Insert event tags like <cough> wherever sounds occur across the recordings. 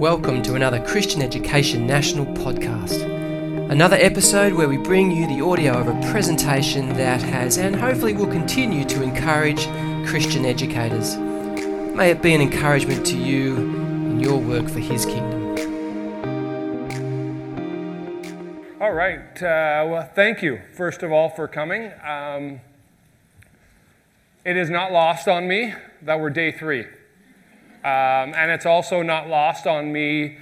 Welcome to another Christian Education National podcast. Another episode where we bring you the audio of a presentation that has and hopefully will continue to encourage Christian educators. May it be an encouragement to you in your work for His kingdom. All right. Uh, well, thank you, first of all, for coming. Um, it is not lost on me that we're day three. Um, and it's also not lost on me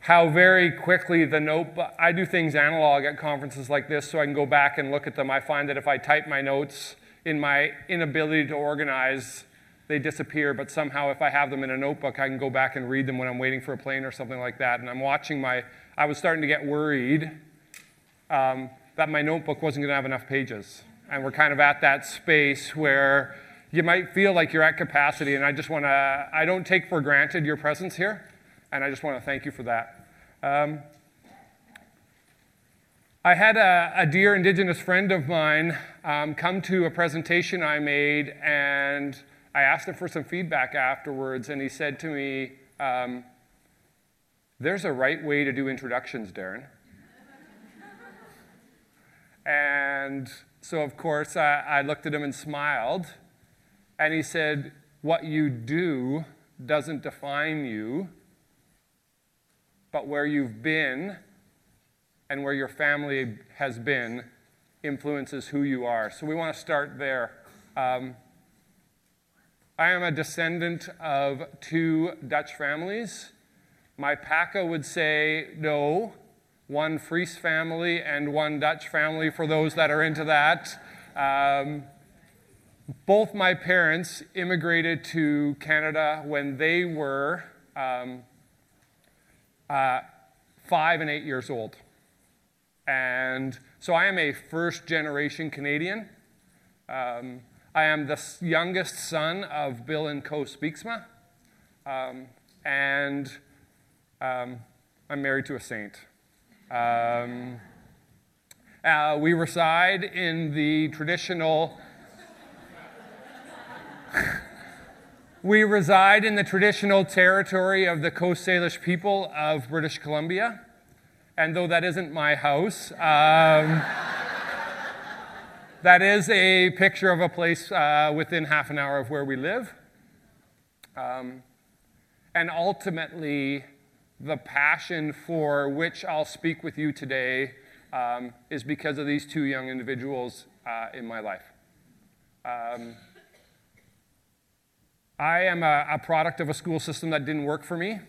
how very quickly the note, I do things analog at conferences like this so I can go back and look at them. I find that if I type my notes in my inability to organize, they disappear, but somehow if I have them in a notebook, I can go back and read them when I'm waiting for a plane or something like that. And I'm watching my, I was starting to get worried um, that my notebook wasn't going to have enough pages. And we're kind of at that space where you might feel like you're at capacity, and I just want to, I don't take for granted your presence here, and I just want to thank you for that. Um, I had a, a, dear Indigenous friend of mine um, come to a presentation I made, and I asked him for some feedback afterwards, and he said to me, um, There's a right way to do introductions, Darren. and so, of course, I, I looked at him and smiled. And he said, What you do doesn't define you, but where you've been and where your family has been influences who you are. So we want to start there. Um, I am a descendant of two Dutch families. My Paka would say no, one Fries family and one Dutch family for those that are into that. Um, both my parents immigrated to Canada when they were um, uh, five and eight years old. And so I am a first generation Canadian. Um, I am the youngest son of Bill and Co. Spyksma. Um, and um, I'm married to a saint. Um, uh, we reside in the traditional we reside in the traditional territory of the Coast Salish people of British Columbia. And though that isn't my house, um, <laughs> that is a picture of a place uh, within half an hour of where we live. Um, and ultimately, the passion for which I'll speak with you today um, is because of these two young individuals uh, in my life. I am a, a, product of a school system that didn't work for me.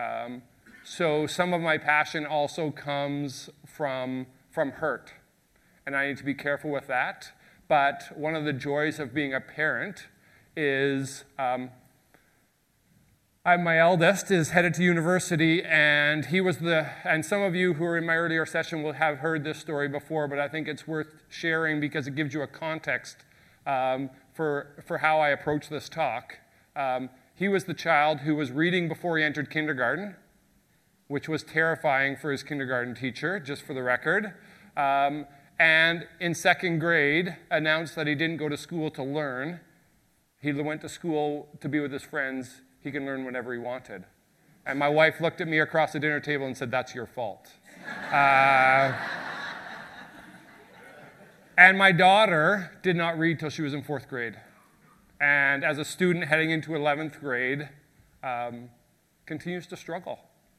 Um, so some of my passion also comes from, from hurt. And I need to be careful with that. But one of the joys of being a parent is um, I, my eldest is headed to university, and he was the, and some of you who are in my earlier session will have heard this story before, but I think it's worth sharing because it gives you a context um, for, for how I approach this talk. Um, he was the child who was reading before he entered kindergarten, which was terrifying for his kindergarten teacher, just for the record. Um, and in second grade, announced that he didn't go to school to learn. He went to school to be with his friends. He can learn whenever he wanted. And my wife looked at me across the dinner table and said, That's your fault. Uh, and my daughter did not read till she was in fourth grade. And as a student heading into 11th grade, um, continues to struggle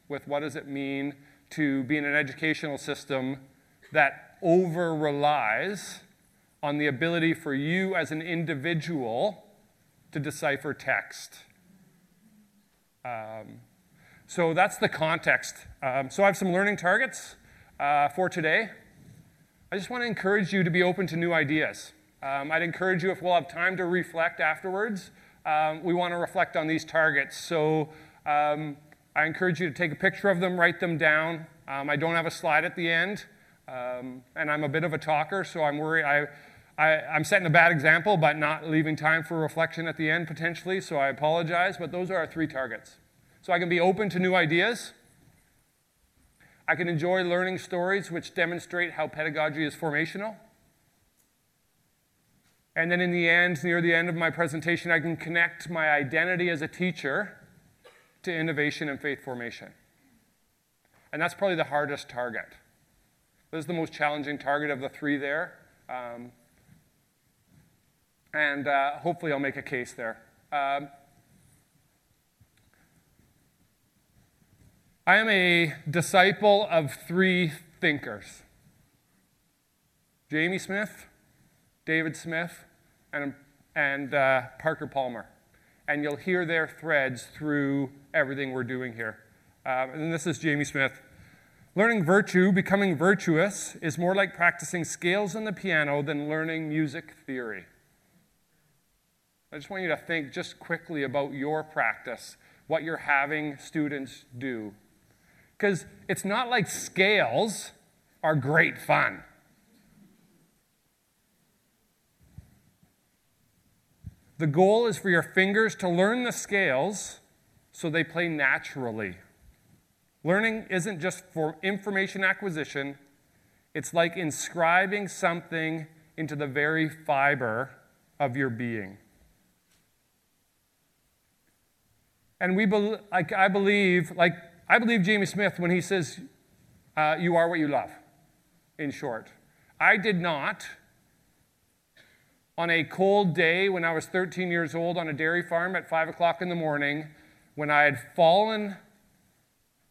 with what does it mean to be in an educational system that over relies on the ability for you as an individual to decipher text. Um, so that's the context. Um, so I have some learning targets uh, for today. I just want to encourage you to be open to new ideas. Um, I'd encourage you, if we'll have time to reflect afterwards, um, we want to reflect on these targets. So um, I encourage you to take a picture of them, write them down. Um, I don't have a slide at the end, um, and I'm a bit of a talker, so I'm worried. I, I, am setting a bad example by not leaving time for reflection at the end potentially, so I apologize, but those are our three targets. So I can be open to new ideas. I can enjoy learning stories which demonstrate how pedagogy is formational. And then in the end, near the end of my presentation, I can connect my identity as a teacher to innovation and faith formation. And that's probably the hardest target. This is the most challenging target of the three there. Um, and uh, hopefully I'll make a case there. Um, I am a disciple of three thinkers Jamie Smith, David Smith, and, and uh, Parker Palmer. And you'll hear their threads through everything we're doing here. Uh, and this is Jamie Smith. Learning virtue, becoming virtuous, is more like practicing scales on the piano than learning music theory. I just want you to think just quickly about your practice, what you're having students do. Because it's not like scales are great fun. The goal is for your fingers to learn the scales so they play naturally. Learning isn't just for information acquisition, it's like inscribing something into the very fiber of your being. And we, be- like, I believe, like, I believe Jamie Smith when he says, uh, You are what you love, in short. I did not, on a cold day when I was 13 years old on a dairy farm at 5 o'clock in the morning, when I had fallen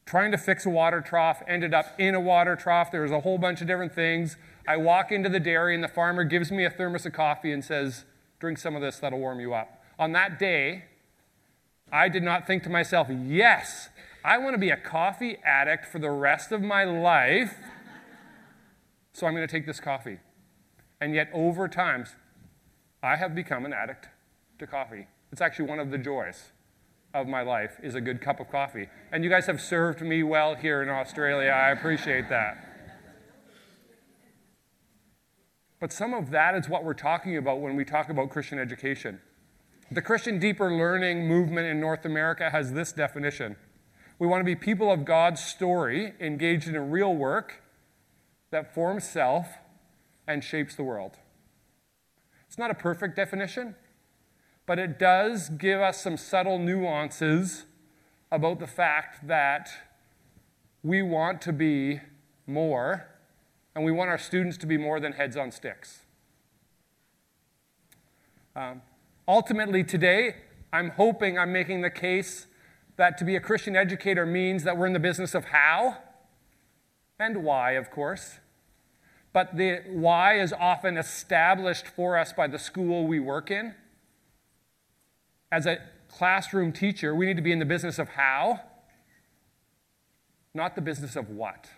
trying to fix a water trough, ended up in a water trough. There was a whole bunch of different things. I walk into the dairy, and the farmer gives me a thermos of coffee and says, Drink some of this, that'll warm you up. On that day, I did not think to myself, Yes, I want to be a coffee addict for the rest of my life, so I'm going to take this coffee. And yet, over time, I have become an addict to coffee. It's actually one of the joys of my life is a good cup of coffee. And you guys have served me well here in Australia. I appreciate that. But some of that is what we're talking about when we talk about Christian education. The Christian deeper learning movement in North America has this definition we want to be people of God's story, engaged in a real work that forms self and shapes the world. It's not a perfect definition, but it does give us some subtle nuances about the fact that we want to be more, and we want our students to be more than heads on sticks. Um, ultimately, today, I'm hoping I'm making the case that to be a Christian educator means that we're in the business of how and why, of course. But the why is often established for us by the school we work in. As a classroom teacher, we need to be in the business of how, not the business of what.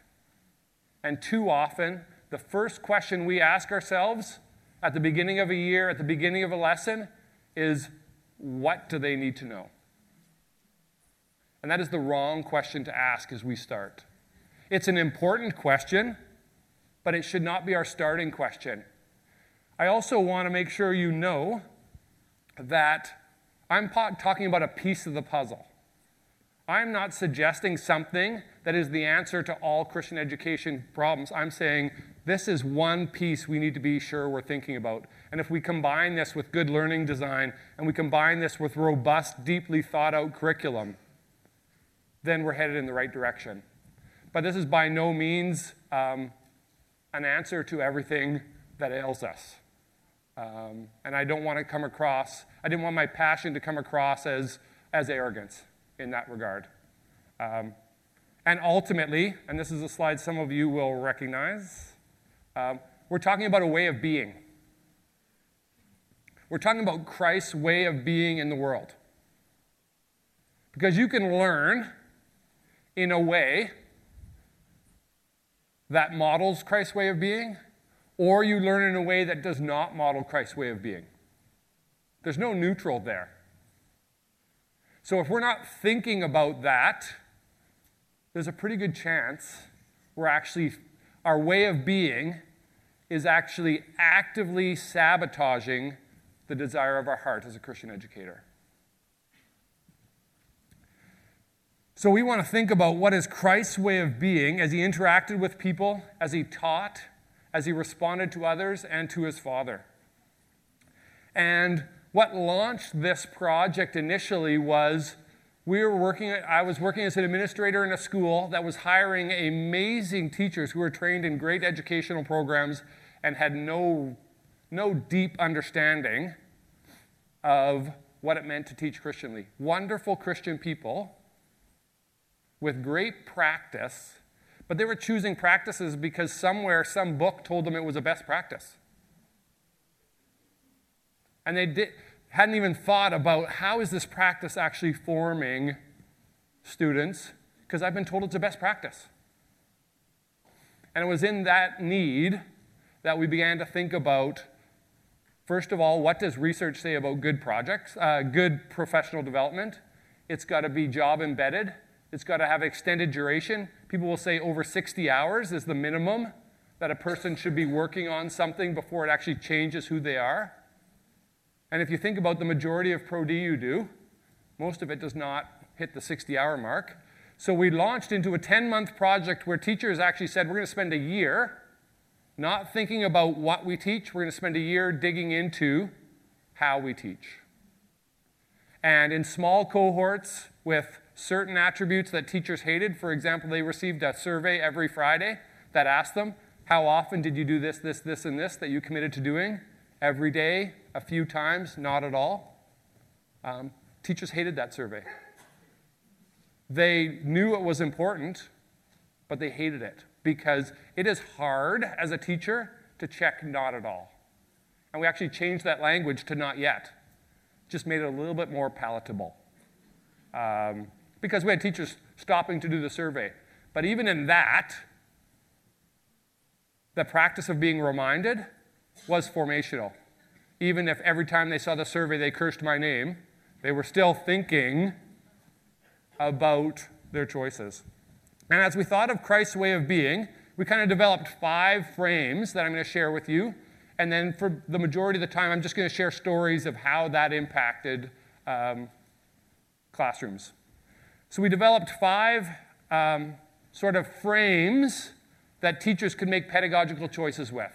And too often, the first question we ask ourselves at the beginning of a year, at the beginning of a lesson, is what do they need to know? And that is the wrong question to ask as we start. It's an important question, but it should not be our starting question. I also want to make sure you know that I'm talking about a piece of the puzzle. I'm not suggesting something that is the answer to all Christian education problems. I'm saying this is one piece we need to be sure we're thinking about. And if we combine this with good learning design and we combine this with robust, deeply thought out curriculum, then we're headed in the right direction. But this is by no means um, an answer to everything that ails us. Um, and I don't want to come across, I didn't want my passion to come across as, as arrogance in that regard. Um, and ultimately, and this is a slide some of you will recognize, um, we're talking about a way of being. We're talking about Christ's way of being in the world. Because you can learn in a way that models Christ's way of being, or you learn in a way that does not model Christ's way of being. There's no neutral there. So if we're not thinking about that, there's a pretty good chance we're actually, our way of being is actually actively sabotaging the desire of our heart as a Christian educator. So we want to think about what is Christ's way of being as he interacted with people, as he taught, as he responded to others, and to his Father. And what launched this project initially was we were working, I was working as an administrator in a school that was hiring amazing teachers who were trained in great educational programs and had no, no deep understanding of what it meant to teach Christianly. Wonderful Christian people with great practice, but they were choosing practices because somewhere some book told them it was a best practice. And they did, hadn't even thought about how is this practice actually forming students because I've been told it's a best practice. And it was in that need that we began to think about first of all, what does research say about good projects, uh, good professional development? It's got to be job embedded, it's got to have extended duration. People will say over 60 hours is the minimum that a person should be working on something before it actually changes who they are. And if you think about the majority of Pro D you do, most of it does not hit the 60 hour mark. So we launched into a 10 month project where teachers actually said, we're going to spend a year not thinking about what we teach, we're going to spend a year digging into how we teach. And in small cohorts with certain attributes that teachers hated, for example, they received a survey every Friday that asked them, How often did you do this, this, this, and this that you committed to doing? Every day, a few times, not at all. Um, teachers hated that survey. They knew it was important, but they hated it because it is hard as a teacher to check not at all. And we actually changed that language to not yet, just made it a little bit more palatable. Um, because we had teachers stopping to do the survey. But even in that, the practice of being reminded was formational even if every time they saw the survey they cursed my name, they were still thinking about their choices. And as we thought of Christ's way of being, we kind of developed five frames that I'm going to share with you. And then for the majority of the time, I'm just going to share stories of how that impacted um, classrooms. So we developed five um, sort of frames that teachers could make pedagogical choices with.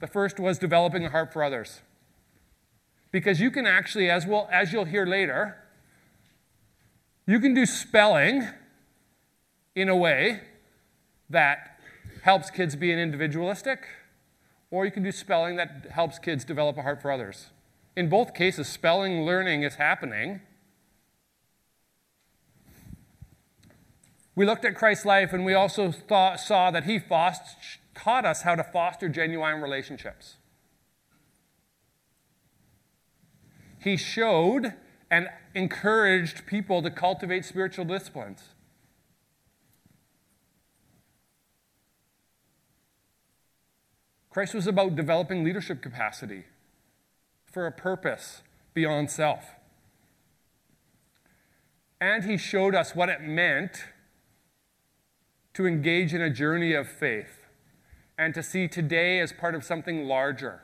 The first was developing a heart for others. Because you can actually, as, well, as you'll hear later, you can do spelling in a way that helps kids be an individualistic, or you can do spelling that helps kids develop a heart for others. In both cases, spelling learning is happening. We looked at Christ's life and we also thought, saw that he taught us how to foster genuine relationships. he showed and encouraged people to cultivate spiritual disciplines. Christ was about developing leadership capacity for a purpose beyond self. And he showed us what it meant to engage in a journey of faith and to see today as part of something larger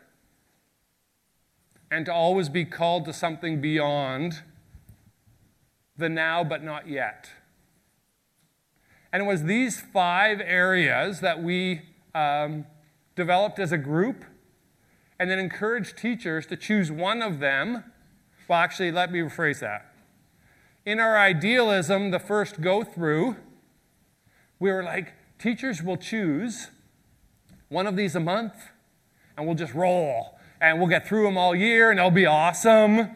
and to always be called to something beyond the now but not yet. And it was these five areas that we um, developed as a group and then encouraged teachers to choose one of them. Well, actually, let me rephrase that. In our idealism, the first go through, we were like, teachers will choose one of these a month and we'll just roll and we'll get through them all year and they'll be awesome.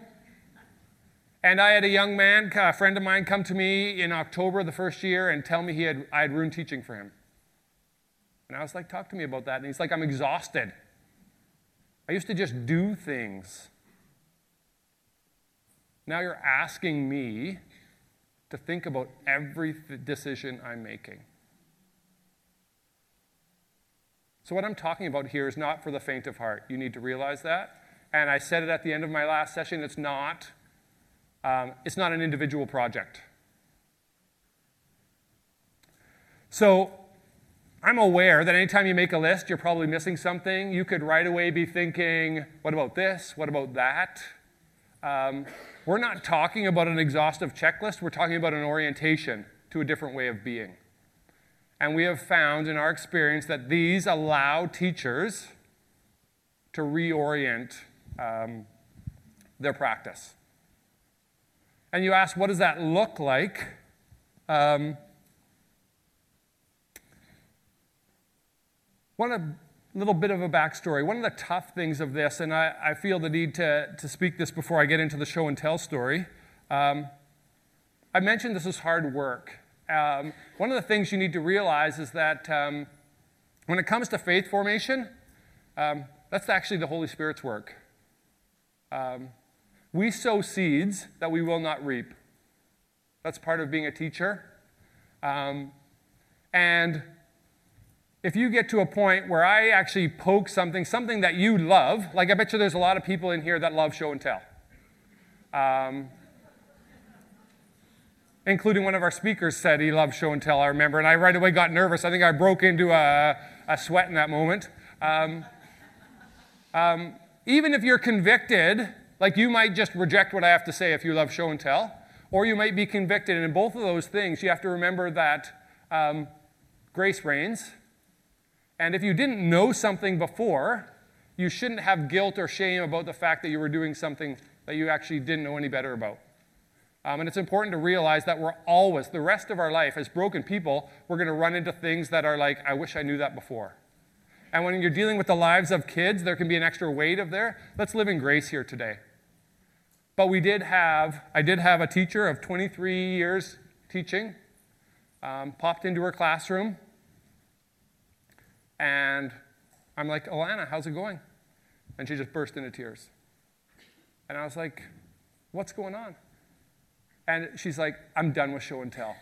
And I had a young man, a friend of mine, come to me in October the first year and tell me he had, I had ruined teaching for him. And I was like, talk to me about that. And he's like, I'm exhausted. I used to just do things. Now you're asking me to think about every decision I'm making. So, what I'm talking about here is not for the faint of heart. You need to realize that. And I said it at the end of my last session it's not, um, it's not an individual project. So, I'm aware that anytime you make a list, you're probably missing something. You could right away be thinking, what about this? What about that? Um, we're not talking about an exhaustive checklist, we're talking about an orientation to a different way of being. And we have found in our experience that these allow teachers to reorient um, their practice. and you ask, what does that look like? Um, one little bit of a backstory. One of the tough things of this, and I, I feel the need to, to speak this before I get into the show and tell story. Um, I mentioned this is hard work. Um, one of the things you need to realize is that um, when it comes to faith formation, um, that's actually the Holy Spirit's work. Um, we sow seeds that we will not reap. That's part of being a teacher. Um, and if you get to a point where I actually poke something, something that you love, like I bet you there's a lot of people in here that love show and tell. Um, including one of our speakers said he loved show and tell, I remember, and I right away got nervous. I think I broke into a, a sweat in that moment. Um, um, even if you're convicted, like you might just reject what I have to say if you love show and tell, or you might be convicted. And in both of those things, you have to remember that um, grace reigns. And if you didn't know something before, you shouldn't have guilt or shame about the fact that you were doing something that you actually didn't know any better about. Um, and it's important to realize that we're always, the rest of our life, as broken people, we're going to run into things that are like, I wish I knew that before. And when you're dealing with the lives of kids, there can be an extra weight of there. Let's live in grace here today. But we did have, I did have a teacher of 23 years teaching, um, popped into her classroom, and I'm like, Alana, how's it going? And she just burst into tears. And I was like, what's going on? And she's like, I'm done with show and tell.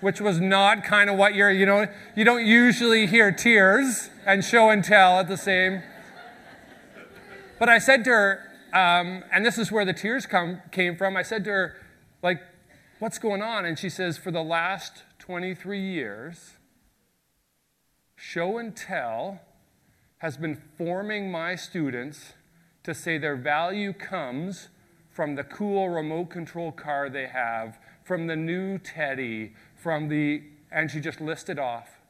Which was not kind of what you're, you know, you don't usually hear tears and show and tell at the same but I said to her, um, and this is where the tears come, came from. I said to her, like, what's going on? And she says, for the last 23 years, show and tell has been forming my students to say their value comes from the cool remote control car they have, from the new Teddy, from the, and she just listed off.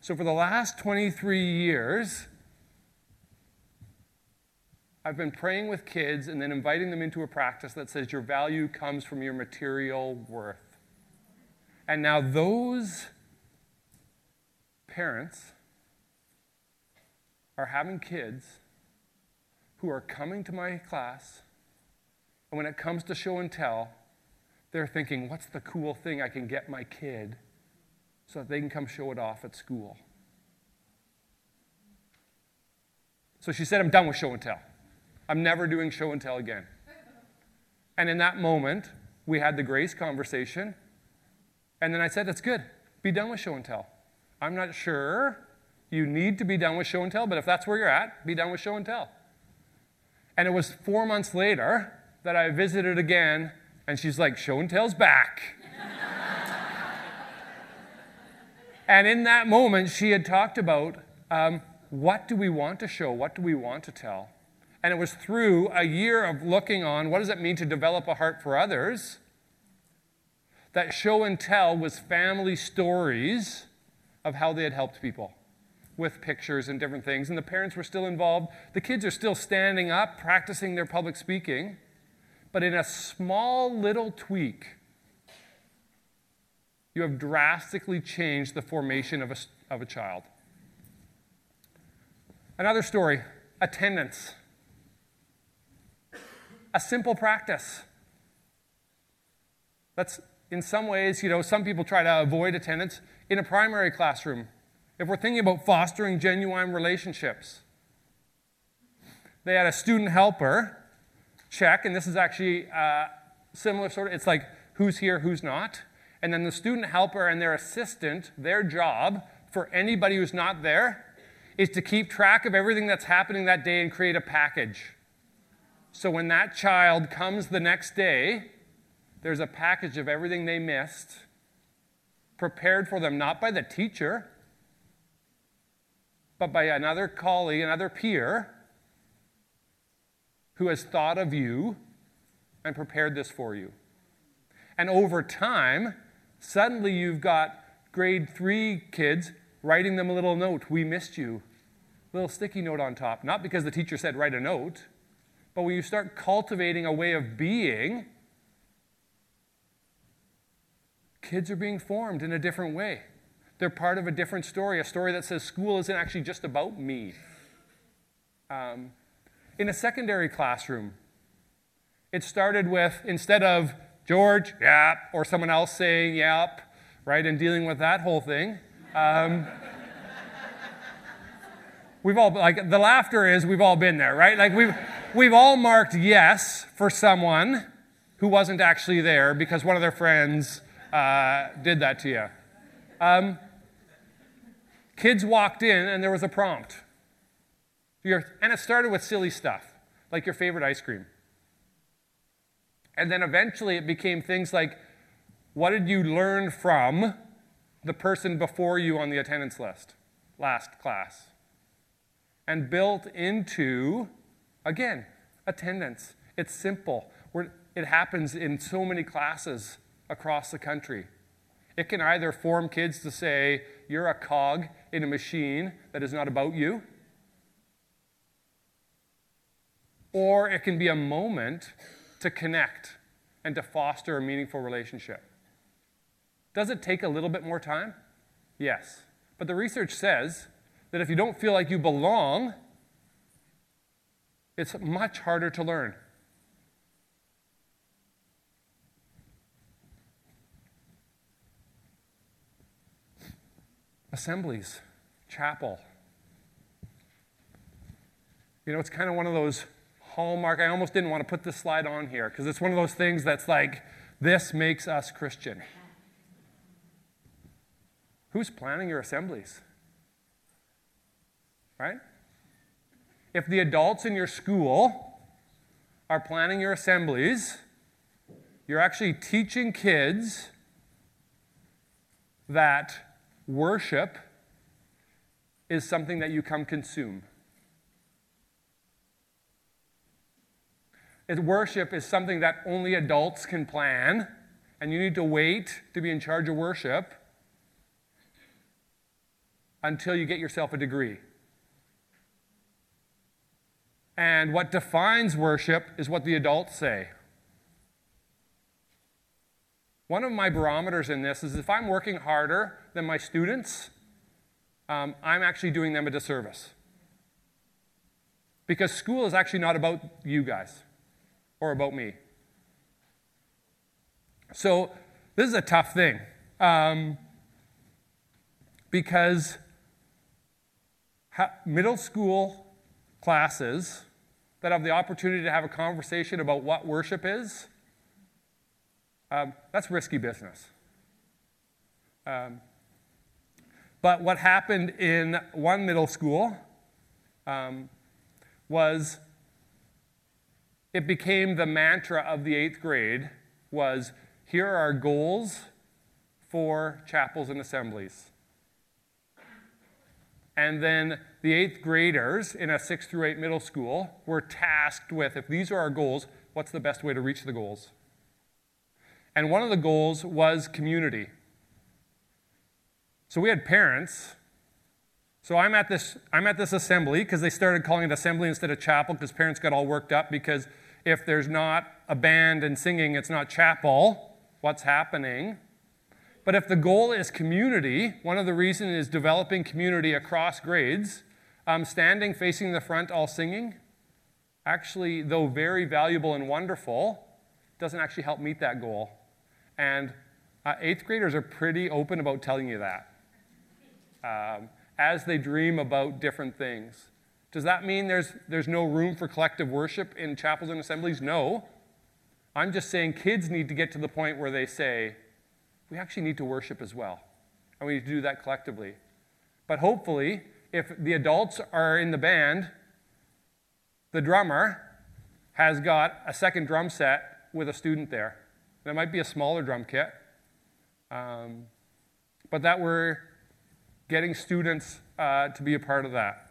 So for the last 23 years, I've been praying with kids and then inviting them into a practice that says your value comes from your material worth. And now those parents are having kids who are coming to my class, and when it comes to show and tell, they're thinking, what's the cool thing I can get my kid so that they can come show it off at school? So she said, I'm done with show and tell. I'm never doing show and tell again. And in that moment, we had the grace conversation. And then I said, That's good. Be done with show and tell. I'm not sure you need to be done with show and tell, but if that's where you're at, be done with show and tell. And it was four months later that I visited again, and she's like, Show and tell's back. and in that moment, she had talked about um, what do we want to show? What do we want to tell? And it was through a year of looking on what does it mean to develop a heart for others that show and tell was family stories of how they had helped people with pictures and different things. And the parents were still involved. The kids are still standing up, practicing their public speaking. But in a small little tweak, you have drastically changed the formation of a, of a child. Another story attendance a simple practice. That's in some ways, you know, some people try to avoid attendance in a primary classroom. If we're thinking about fostering genuine relationships, they had a student helper check, and this is actually a similar sort of, it's like who's here, who's not. And then the student helper and their assistant, their job for anybody who's not there is to keep track of everything that's happening that day and create a package. So when that child comes the next day, there's a package of everything they missed prepared for them, not by the teacher, but by another colleague, another peer who has thought of you and prepared this for you. And over time, suddenly you've got grade three kids writing them a little note, We missed you. Little sticky note on top. Not because the teacher said, Write a note But when you start cultivating a way of being, kids are being formed in a different way. They're part of a different story, a story that says school isn't actually just about me. Um, in a secondary classroom, it started with instead of George, yep, or someone else saying yep, right, and dealing with that whole thing. Um, <laughs> we've all like the laughter is we've all been there, right? Like we've we've all marked yes for someone who wasn't actually there because one of their friends uh, did that to you. Um, kids walked in and there was a prompt. And it started with silly stuff, like your favorite ice cream. And then eventually it became things like what did you learn from the person before you on the attendance list last class? And built into, again, attendance. It's simple. We're, it happens in so many classes across the country. It can either form kids to say, you're a cog in a machine that is not about you, or it can be a moment to connect and to foster a meaningful relationship. Does it take a little bit more time? Yes. But the research says that if you don't feel like you belong, it's much harder to learn. Assemblies, chapel. You know, it's kind of one of those hallmark. I almost didn't want to put this slide on here because it's one of those things that's like, this makes us Christian. Who's planning your assemblies? Right? If the adults in your school are planning your assemblies, you're actually teaching kids that worship is something that you come consume. Worship is something that only adults can plan, and you need to wait to be in charge of worship until you get yourself a degree. And what defines worship is what the adults say. One of my barometers in this is if I'm working harder than my students, um, I'm actually doing them a disservice. Because school is actually not about you guys or about me. So this is a tough thing um, because middle school classes that have the opportunity to have a conversation about what worship is, um, that's risky business. Um, but what happened in one middle school um, was it became the mantra of the eighth grade was here are our goals for chapels and assemblies. And then the eighth graders in a sixth through eight middle school were tasked with if these are our goals, what's the best way to reach the goals? And one of the goals was community. So we had parents. So I'm at this, I'm at this assembly because they started calling it assembly instead of chapel because parents got all worked up because if there's not a band and singing, it's not chapel. What's happening? But if the goal is community, one of the reasons is developing community across grades, um, standing facing the front, all singing, actually, though very valuable and wonderful, doesn't actually help meet that goal. And uh, eighth graders are pretty open about telling you that um, as they dream about different things. Does that mean there's, there's no room for collective worship in chapels and assemblies? No. I'm just saying kids need to get to the point where they say, we actually need to worship as well. And we need to do that collectively. But hopefully, if the adults are in the band, the drummer has got a second drum set with a student there. That might be a smaller drum kit. Um, but that we're getting students uh, to be a part of that.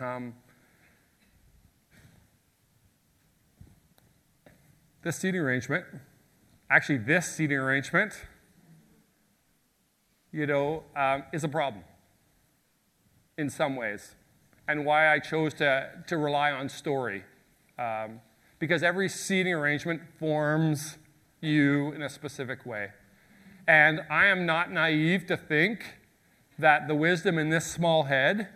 Um, this seating arrangement, actually, this seating arrangement, you know, um, is a problem in some ways, and why I chose to, to rely on story. Um, because every seating arrangement forms you in a specific way. And I am not naive to think that the wisdom in this small head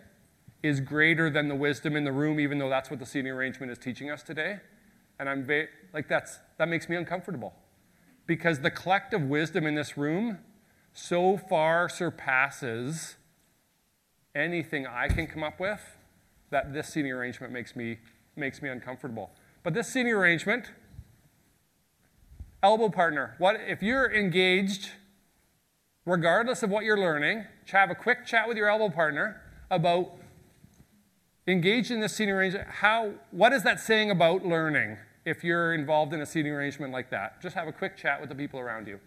is greater than the wisdom in the room, even though that's what the seating arrangement is teaching us today. And I'm va- like, that's, that makes me uncomfortable. Because the collective wisdom in this room so far surpasses anything I can come up with that this seating arrangement makes me, makes me uncomfortable. But this seating arrangement, elbow partner, what if you're engaged, regardless of what you're learning, have a quick chat with your elbow partner about engaged in this seating arrangement, how, what is that saying about learning if you're involved in a seating arrangement like that? Just have a quick chat with the people around you.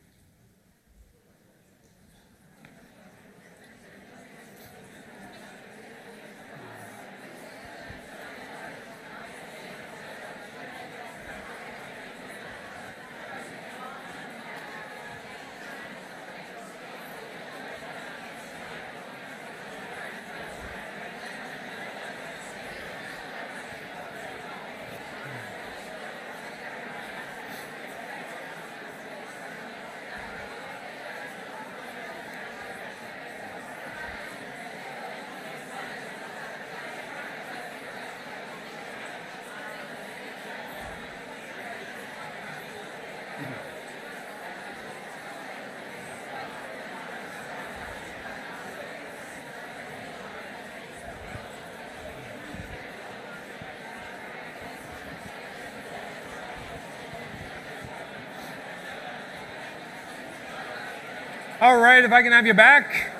All right, if I can have you back.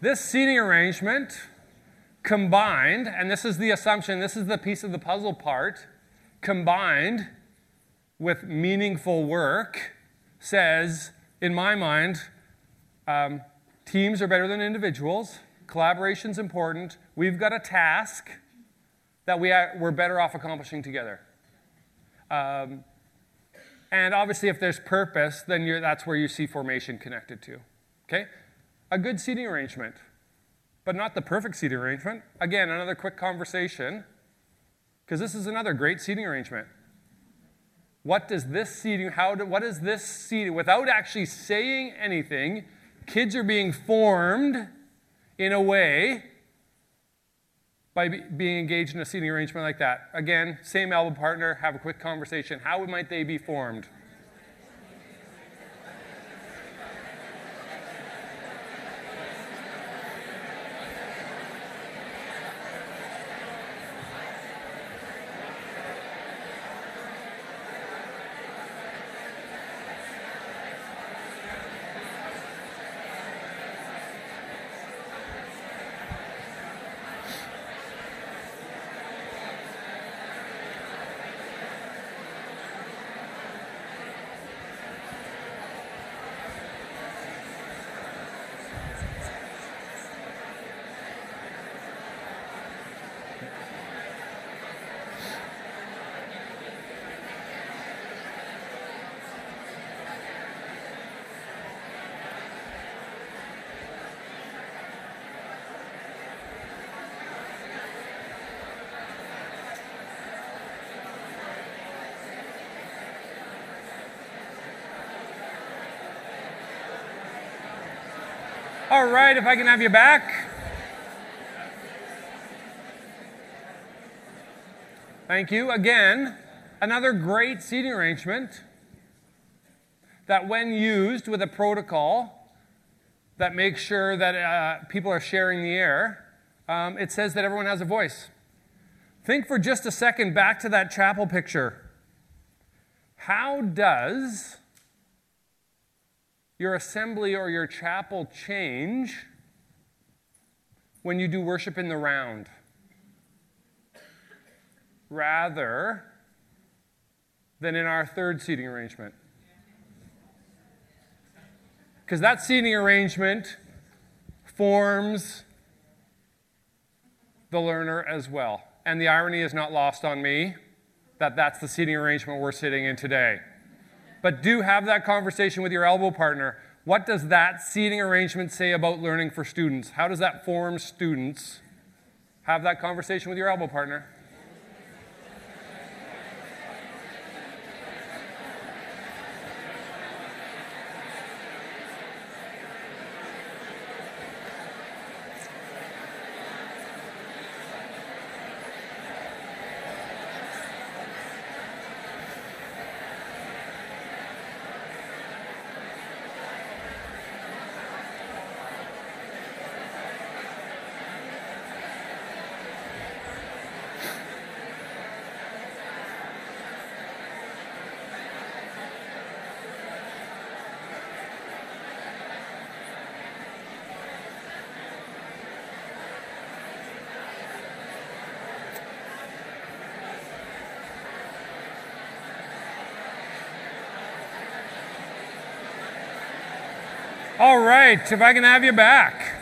This seating arrangement combined, and this is the assumption, this is the piece of the puzzle part, combined with meaningful work, says, in my mind, um, teams are better than individuals, collaboration's important, we've got a task that we are, we're better off accomplishing together. Um, and obviously, if there's purpose, then that's where you see formation connected to. Okay? A good seating arrangement, but not the perfect seating arrangement. Again, another quick conversation, because this is another great seating arrangement. What does this seating, how do, what is this seating, without actually saying anything, kids are being formed in a way by be, being engaged in a seating arrangement like that. Again, same elbow partner, have a quick conversation. How might they be formed? All right, if I can have you back. Thank you. Again, another great seating arrangement that, when used with a protocol that makes sure that uh, people are sharing the air, um, it says that everyone has a voice. Think for just a second back to that chapel picture. How does your assembly or your chapel change when you do worship in the round. Rather than in our third seating arrangement. Because that seating arrangement forms the learner as well. And the irony is not lost on me that that's the seating arrangement we're sitting in today. But do have that conversation with your elbow partner. What does that seating arrangement say about learning for students? How does that form students? Have that conversation with your elbow partner. All right, if I can have you back.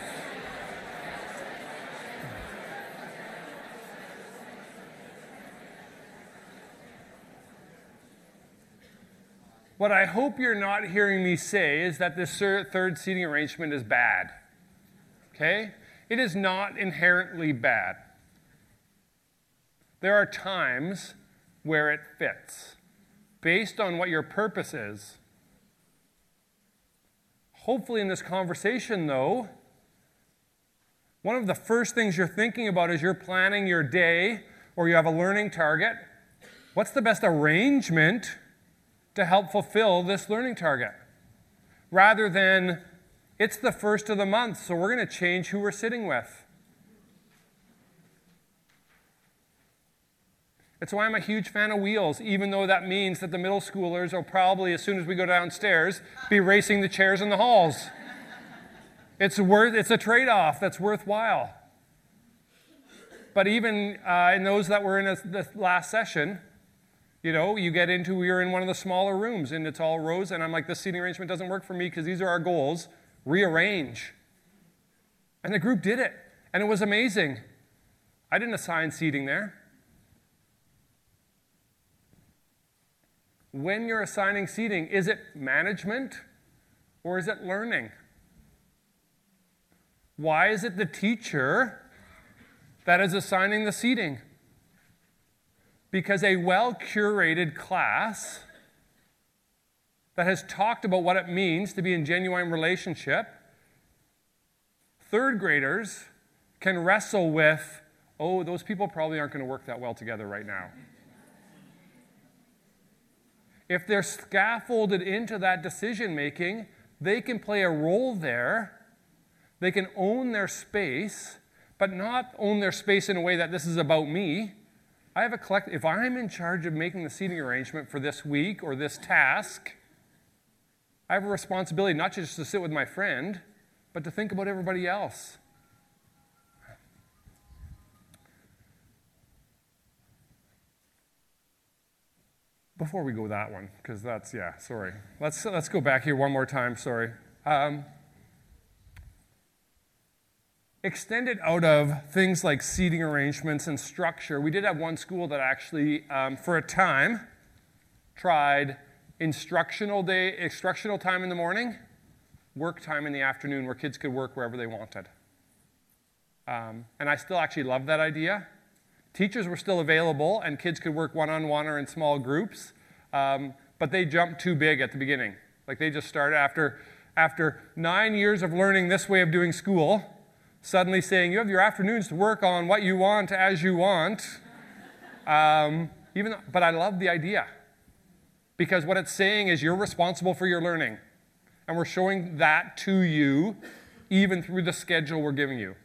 What I hope you're not hearing me say is that this third seating arrangement is bad. Okay? It is not inherently bad. There are times where it fits based on what your purpose is Hopefully, in this conversation, though, one of the first things you're thinking about as you're planning your day or you have a learning target, what's the best arrangement to help fulfill this learning target? Rather than, it's the first of the month, so we're going to change who we're sitting with. It's why I'm a huge fan of wheels, even though that means that the middle schoolers will probably, as soon as we go downstairs, be racing the chairs in the halls. It's, worth, it's a trade off that's worthwhile. But even uh, in those that were in a, the last session, you know, you get into—we're in one of the smaller rooms and it's all rows, and I'm like, this seating arrangement doesn't work for me because these are our goals. Rearrange. And the group did it, and it was amazing. I didn't assign seating there. When you're assigning seating, is it management or is it learning? Why is it the teacher that is assigning the seating? Because a well curated class that has talked about what it means to be in genuine relationship, third graders can wrestle with, oh, those people probably aren't going to work that well together right now if they're scaffolded into that decision making, they can play a role there. They can own their space, but not own their space in a way that this is about me. I have a collect if I'm in charge of making the seating arrangement for this week or this task, I have a responsibility not just to sit with my friend, but to think about everybody else. Before we go that one, because that's, yeah, sorry. Let's, let's go back here one more time, sorry. Um, extended out of things like seating arrangements and structure, we did have one school that actually, um, for a time, tried instructional day, instructional time in the morning, work time in the afternoon, where kids could work wherever they wanted. Um, and I still actually love that idea. Teachers were still available, and kids could work one on one or in small groups, um, but they jumped too big at the beginning. Like they just started after, after nine years of learning this way of doing school, suddenly saying, You have your afternoons to work on what you want as you want. <laughs> Um, even though, but I love the idea because what it's saying is you're responsible for your learning. And we're showing that to you even through the schedule we're giving you.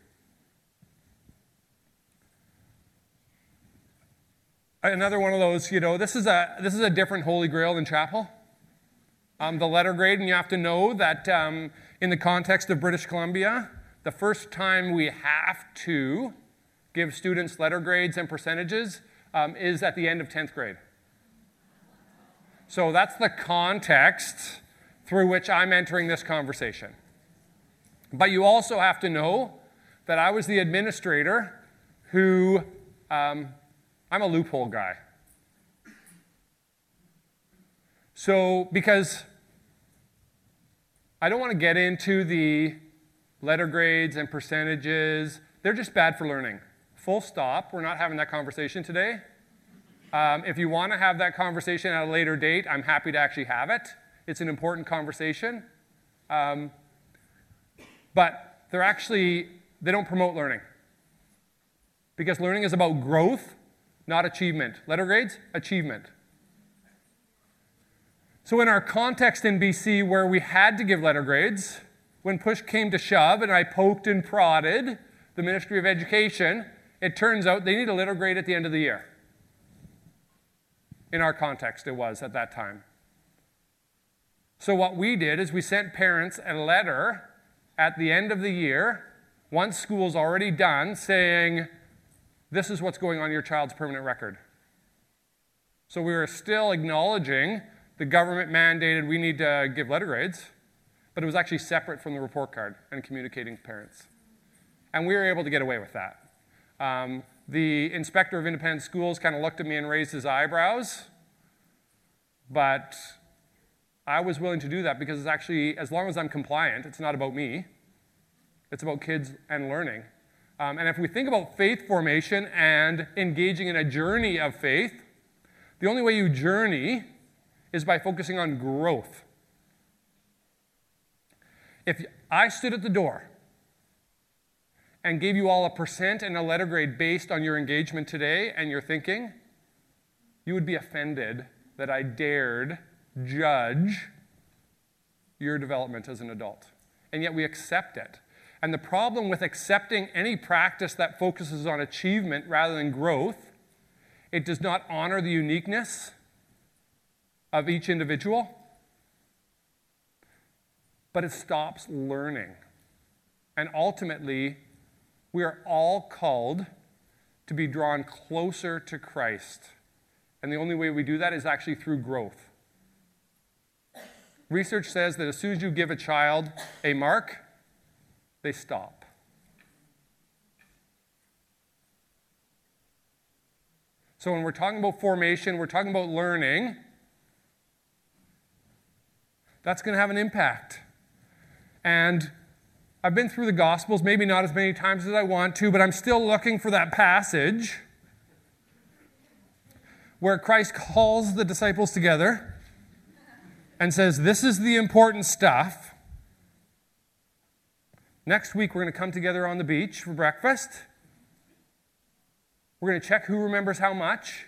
Another one of those, you know, this is a, this is a different Holy Grail than chapel. Um, the letter grade, and you have to know that um, in the context of British Columbia, the first time we have to give students letter grades and percentages um, is at the end of 10th grade. So that's the context through which I'm entering this conversation. But you also have to know that I was the administrator who um, I'm a loophole guy. So, because I don't want to get into the letter grades and percentages, they're just bad for learning. Full stop. We're not having that conversation today. Um, if you want to have that conversation at a later date, I'm happy to actually have it. It's an important conversation. Um, but they're actually, they don't promote learning. Because learning is about growth, not achievement. Letter grades, achievement. So, in our context in BC where we had to give letter grades, when push came to shove and I poked and prodded the Ministry of Education, it turns out they need a letter grade at the end of the year. In our context, it was at that time. So, what we did is we sent parents a letter at the end of the year, once school's already done, saying, This is what's going on your child's permanent record. So, we were still acknowledging the government mandated we need to give letter grades, but it was actually separate from the report card and communicating to parents. And we were able to get away with that. Um, the inspector of independent schools kind of looked at me and raised his eyebrows, but I was willing to do that because it's actually, as long as I'm compliant, it's not about me, it's about kids and learning. Um, and if we think about faith formation and engaging in a journey of faith, the only way you journey is by focusing on growth. If I stood at the door and gave you all a percent and a letter grade based on your engagement today and your thinking, you would be offended that I dared judge your development as an adult. And yet we accept it. And the problem with accepting any practice that focuses on achievement rather than growth, it does not honor the uniqueness of each individual, but it stops learning. And ultimately, we are all called to be drawn closer to Christ. And the only way we do that is actually through growth. Research says that as soon as you give a child a mark, they stop. So when we're talking about formation, we're talking about learning that's going to have an impact. And I've been through the Gospels, maybe not as many times as I want to, but I'm still looking for that passage where Christ calls the disciples together and says, This is the important stuff. Next week, we're going to come together on the beach for breakfast. We're going to check who remembers how much.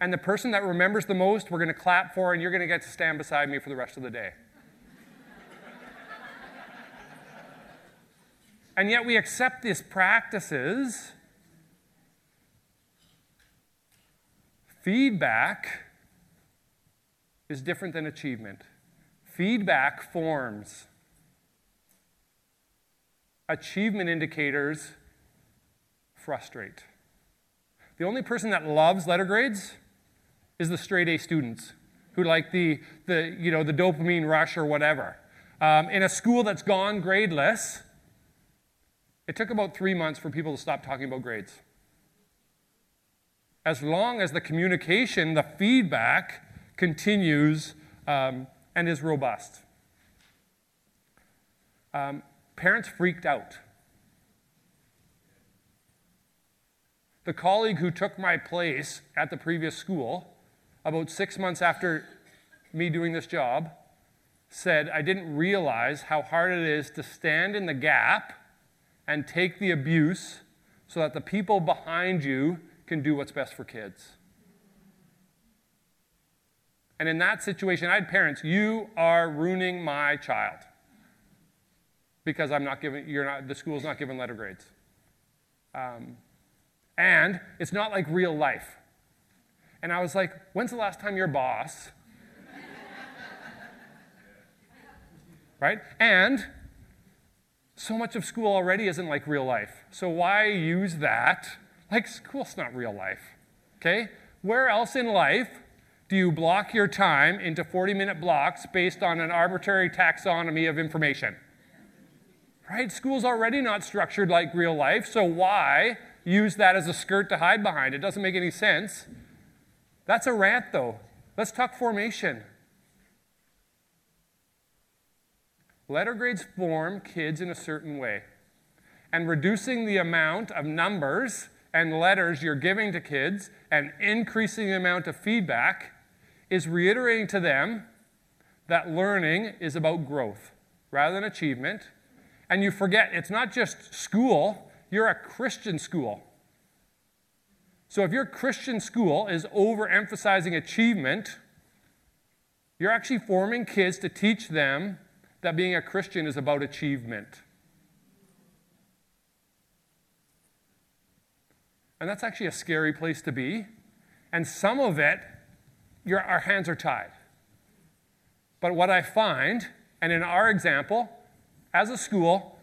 And the person that remembers the most, we're going to clap for, and you're going to get to stand beside me for the rest of the day. <laughs> and yet we accept these practices. Feedback is different than achievement. Feedback forms. Achievement indicators frustrate. The only person that loves letter grades is the straight A students who like the, the, you know, the dopamine rush or whatever. Um, in a school that's gone gradeless, it took about three months for people to stop talking about grades. As long as the communication, the feedback continues um, and is robust. Um, parents freaked out. The colleague who took my place at the previous school about six months after me doing this job, said, I didn't realize how hard it is to stand in the gap and take the abuse so that the people behind you can do what's best for kids. And in that situation, I had parents, you are ruining my child because I'm not giving, you're not, the school's not giving letter grades. Um, and it's not like real life. And I was like, when's the last time your boss? <laughs> right? And so much of school already isn't like real life. So why use that? Like, school's not real life. Okay? Where else in life do you block your time into 40 minute blocks based on an arbitrary taxonomy of information? Right? School's already not structured like real life, so why use that as a skirt to hide behind? It doesn't make any sense. That's a rant, though. Let's talk formation. Letter grades form kids in a certain way. and reducing the amount of numbers and letters you're giving to kids and increasing the amount of feedback is reiterating to them that learning is about growth rather than achievement. And you forget it's not just school, you're a Christian school. So if your Christian school is overemphasizing achievement, you're actually forming kids to teach them that being a Christian is about achievement. And that's actually a scary place to be. And some of it, our hands are tied. But what I find, and in our example, as a school,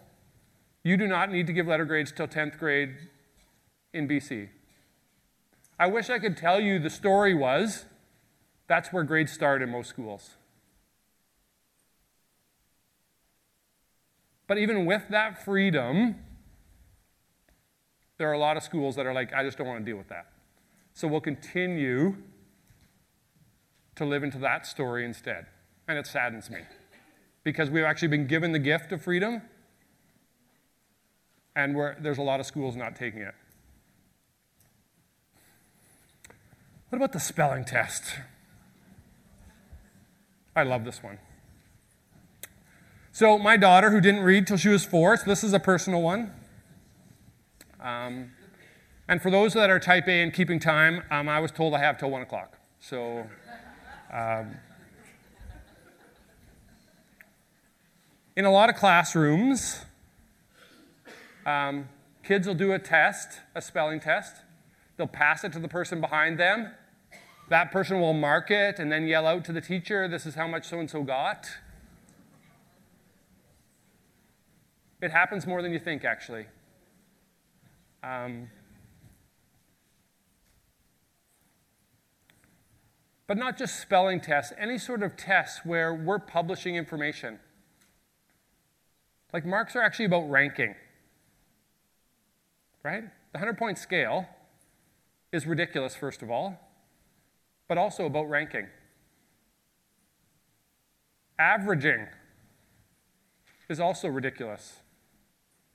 you do not need to give letter grades till 10th grade in BC. I wish I could tell you the story was that's where grades start in most schools. But even with that freedom, there are a lot of schools that are like, I just don't want to deal with that. So we'll continue to live into that story instead. And it saddens me because we've actually been given the gift of freedom, and there's a lot of schools not taking it. What about the spelling test? I love this one. So, my daughter, who didn't read till she was four, so this is a personal one. Um, and for those that are type A and keeping time, um, I was told I have till 1 o'clock. So, um, in a lot of classrooms, um, kids will do a test, a spelling test. They'll pass it to the person behind them. That person will mark it and then yell out to the teacher, This is how much so and so got. It happens more than you think, actually. Um, but not just spelling tests, any sort of tests where we're publishing information. Like marks are actually about ranking, right? The 100 point scale is ridiculous, first of all, but also about ranking. Averaging is also ridiculous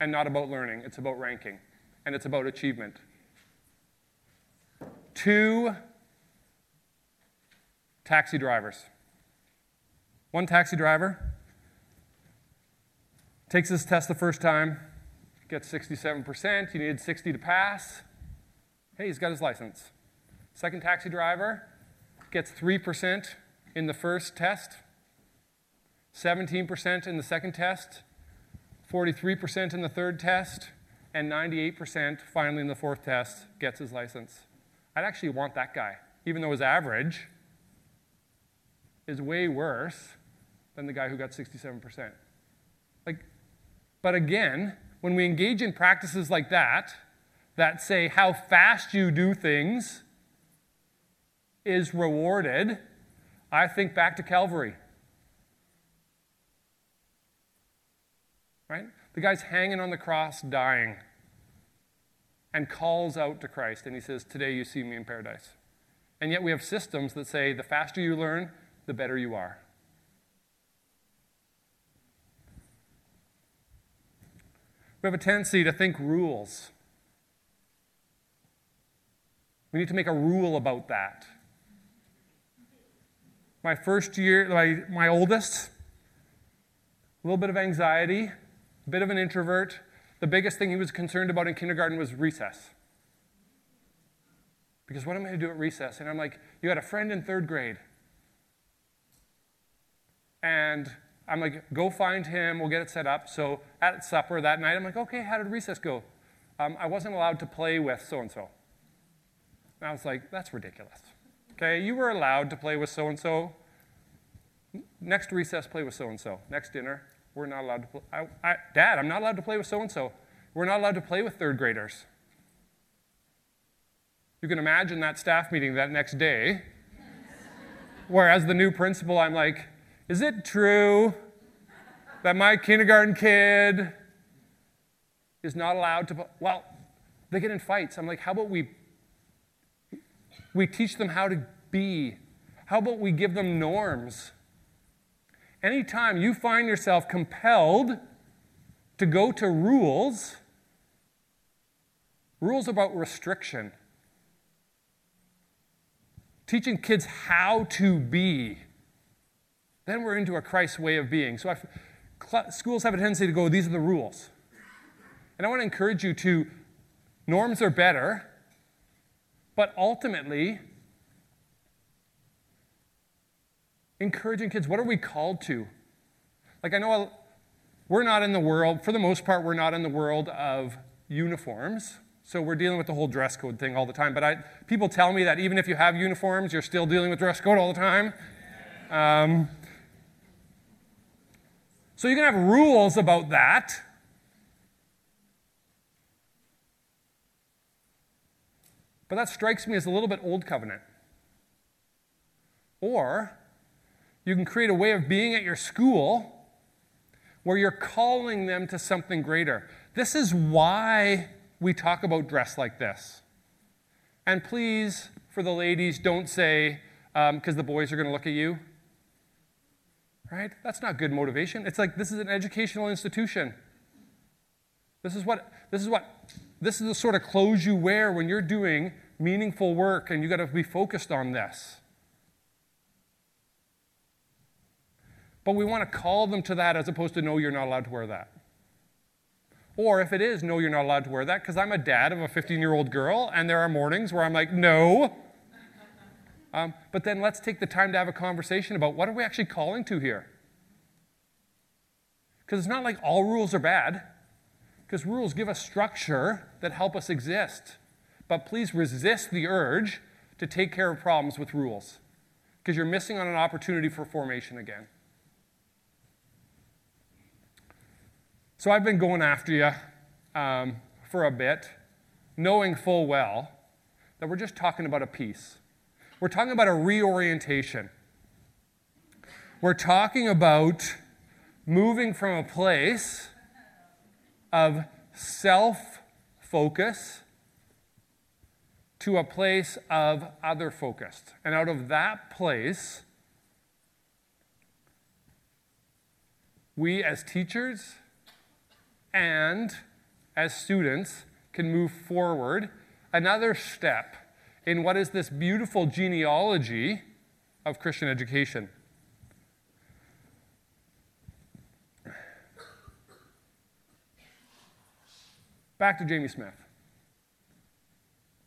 and not about learning, it's about ranking and it's about achievement. Two taxi drivers. One taxi driver takes this test the first time, gets 67%. He needed 60 to pass. Hey, he's got his license. Second taxi driver gets 3% in the first test, 17% in the second test, 43% in the third test, and 98% finally in the fourth test gets his license. I'd actually want that guy, even though his average is way worse than the guy who got 67%. But again, when we engage in practices like that, that say how fast you do things is rewarded, I think back to Calvary. Right? The guy's hanging on the cross, dying, and calls out to Christ, and he says, Today you see me in paradise. And yet we have systems that say the faster you learn, the better you are. We have a tendency to think rules. We need to make a rule about that. My first year, my, my oldest, a little bit of anxiety, a bit of an introvert. The biggest thing he was concerned about in kindergarten was recess. Because what am I going to do at recess? And I'm like, you had a friend in third grade. And I'm like, go find him, we'll get it set up. So at supper that night, I'm like, okay, how did recess go? Um, I wasn't allowed to play with so and so. And I was like, that's ridiculous. Okay, you were allowed to play with so and so. Next recess, play with so and so. Next dinner, we're not allowed to play. I, I, Dad, I'm not allowed to play with so and so. We're not allowed to play with third graders. You can imagine that staff meeting that next day, <laughs> Whereas the new principal, I'm like, is it true that my kindergarten kid is not allowed to? Well, they get in fights. I'm like, how about we we teach them how to be? How about we give them norms? anytime you find yourself compelled to go to rules rules about restriction, teaching kids how to be. Then we're into a Christ way of being. So I've, schools have a tendency to go, these are the rules. And I want to encourage you to, norms are better, but ultimately, encouraging kids, what are we called to? Like, I know we're not in the world, for the most part, we're not in the world of uniforms. So we're dealing with the whole dress code thing all the time. But I, people tell me that even if you have uniforms, you're still dealing with dress code all the time. Um, so you can have rules about that. But that strikes me as a little bit old covenant. Or you can create a way of being at your school where you're calling them to something greater. This is why we talk about dress like this. And please, for the ladies, don't say, because um, the boys are going to look at you. Right? That's not good motivation. It's like this is an educational institution. This is what this is what this is the sort of clothes you wear when you're doing meaningful work and you got to be focused on this. But we want to call them to that as opposed to, no, you're not allowed to wear that. Or if it is, no, you're not allowed to wear that, because I'm a dad of a 15 year old girl, and there are mornings where I'm like, no. Um, but then let's take the time to have a conversation about what are we actually calling to here? Because it's not like all rules are bad, because rules give us structure that help us exist. But please resist the urge to take care of problems with rules, because you're missing on an opportunity for formation again. So I've been going after you um, for a bit, knowing full well that we're just talking about a piece. We're talking about a reorientation. We're talking about moving from a place of self focus to a place of other focused. And out of that place, we as teachers, and as students can move forward another step in what is this beautiful genealogy of Christian education. Back to Jamie Smith.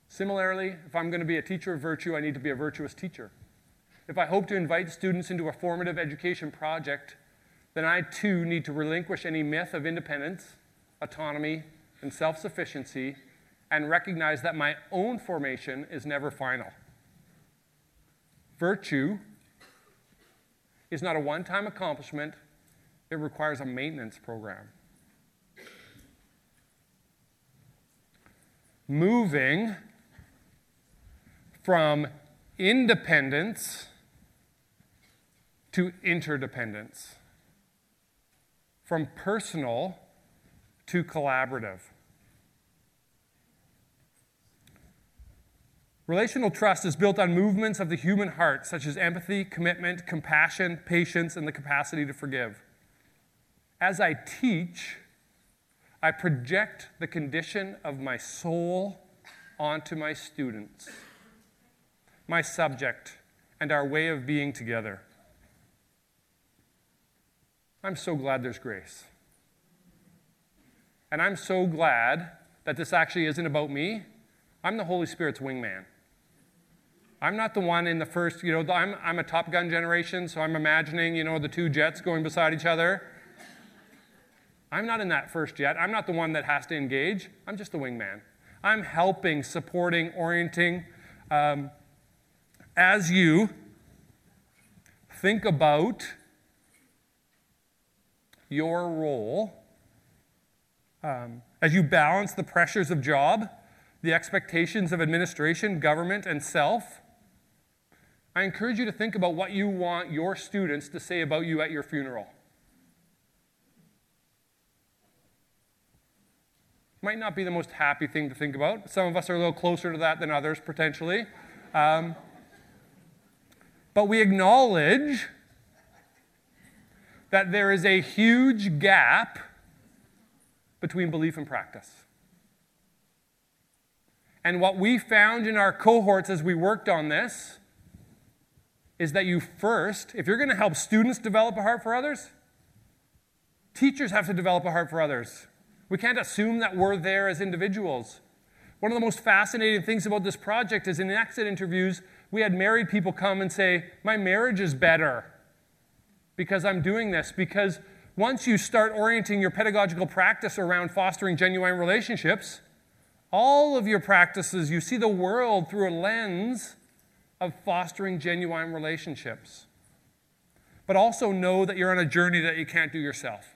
Similarly, if I'm going to be a teacher of virtue, I need to be a virtuous teacher. If I hope to invite students into a formative education project, then I too need to relinquish any myth of independence, autonomy, and self sufficiency and recognize that my own formation is never final. Virtue is not a one time accomplishment, it requires a maintenance program. Moving from independence to interdependence from personal to collaborative. Relational trust is built on movements of the human heart, such as empathy, commitment, compassion, patience, and the capacity to forgive. As I teach, I project the condition of my soul onto my students, my subject, and our way of being together. I'm so glad there's grace. And I'm so glad that this actually isn't about me. I'm the Holy Spirit's wingman. I'm not the one in the first, you know, I'm, I'm a Top Gun generation, so I'm imagining, you know, the two jets going beside each other. I'm not in that first jet. I'm not the one that has to engage. I'm just the wingman. I'm helping, supporting, orienting. Um, as you think about your role um, as you balance the pressures of job, the expectations of administration, government, and self. I encourage you to think about what you want your students to say about you at your funeral. Might not be the most happy thing to think about. Some of us are a little closer to that than others, potentially. Um, but we acknowledge that there is a huge gap between belief and practice. And what we found in our cohorts as we worked on this is that you first, if you're going to help students develop a heart for others, teachers have to develop a heart for others. We can't assume that we're there as individuals. One of the most fascinating things about this project is in exit interviews, we had married people come and say, My marriage is better because I'm doing this. Because once you start orienting your pedagogical practice around fostering genuine relationships, all of your practices, you see the world through a lens of fostering genuine relationships. But also know that you're on a journey that you can't do yourself.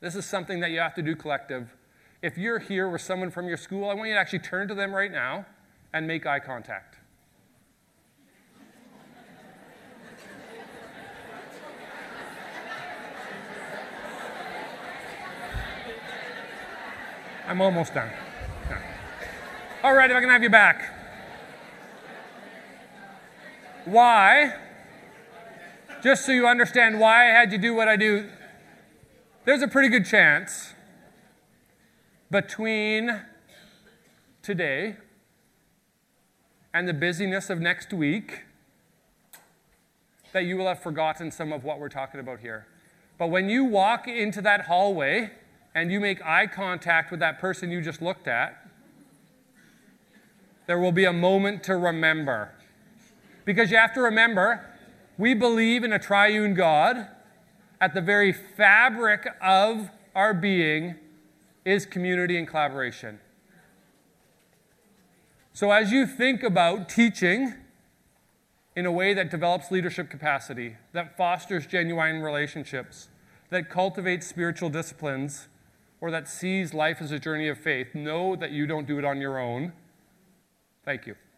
This is something that you have to do collective. If you're here with someone from your school, I want you to actually turn to them right now and make eye contact. I'm almost done. All right, if I can have you back. Why? Just so you understand why I had you do what I do, there's a pretty good chance between today and the busyness of next week that you will have forgotten some of what we're talking about here. But when you walk into that hallway and you make eye contact with that person you just looked at, there will be a moment to remember. Because you have to remember, we believe in a triune God. At the very fabric of our being is community and collaboration. So, as you think about teaching in a way that develops leadership capacity, that fosters genuine relationships, that cultivates spiritual disciplines, or that sees life as a journey of faith, know that you don't do it on your own. Thank you.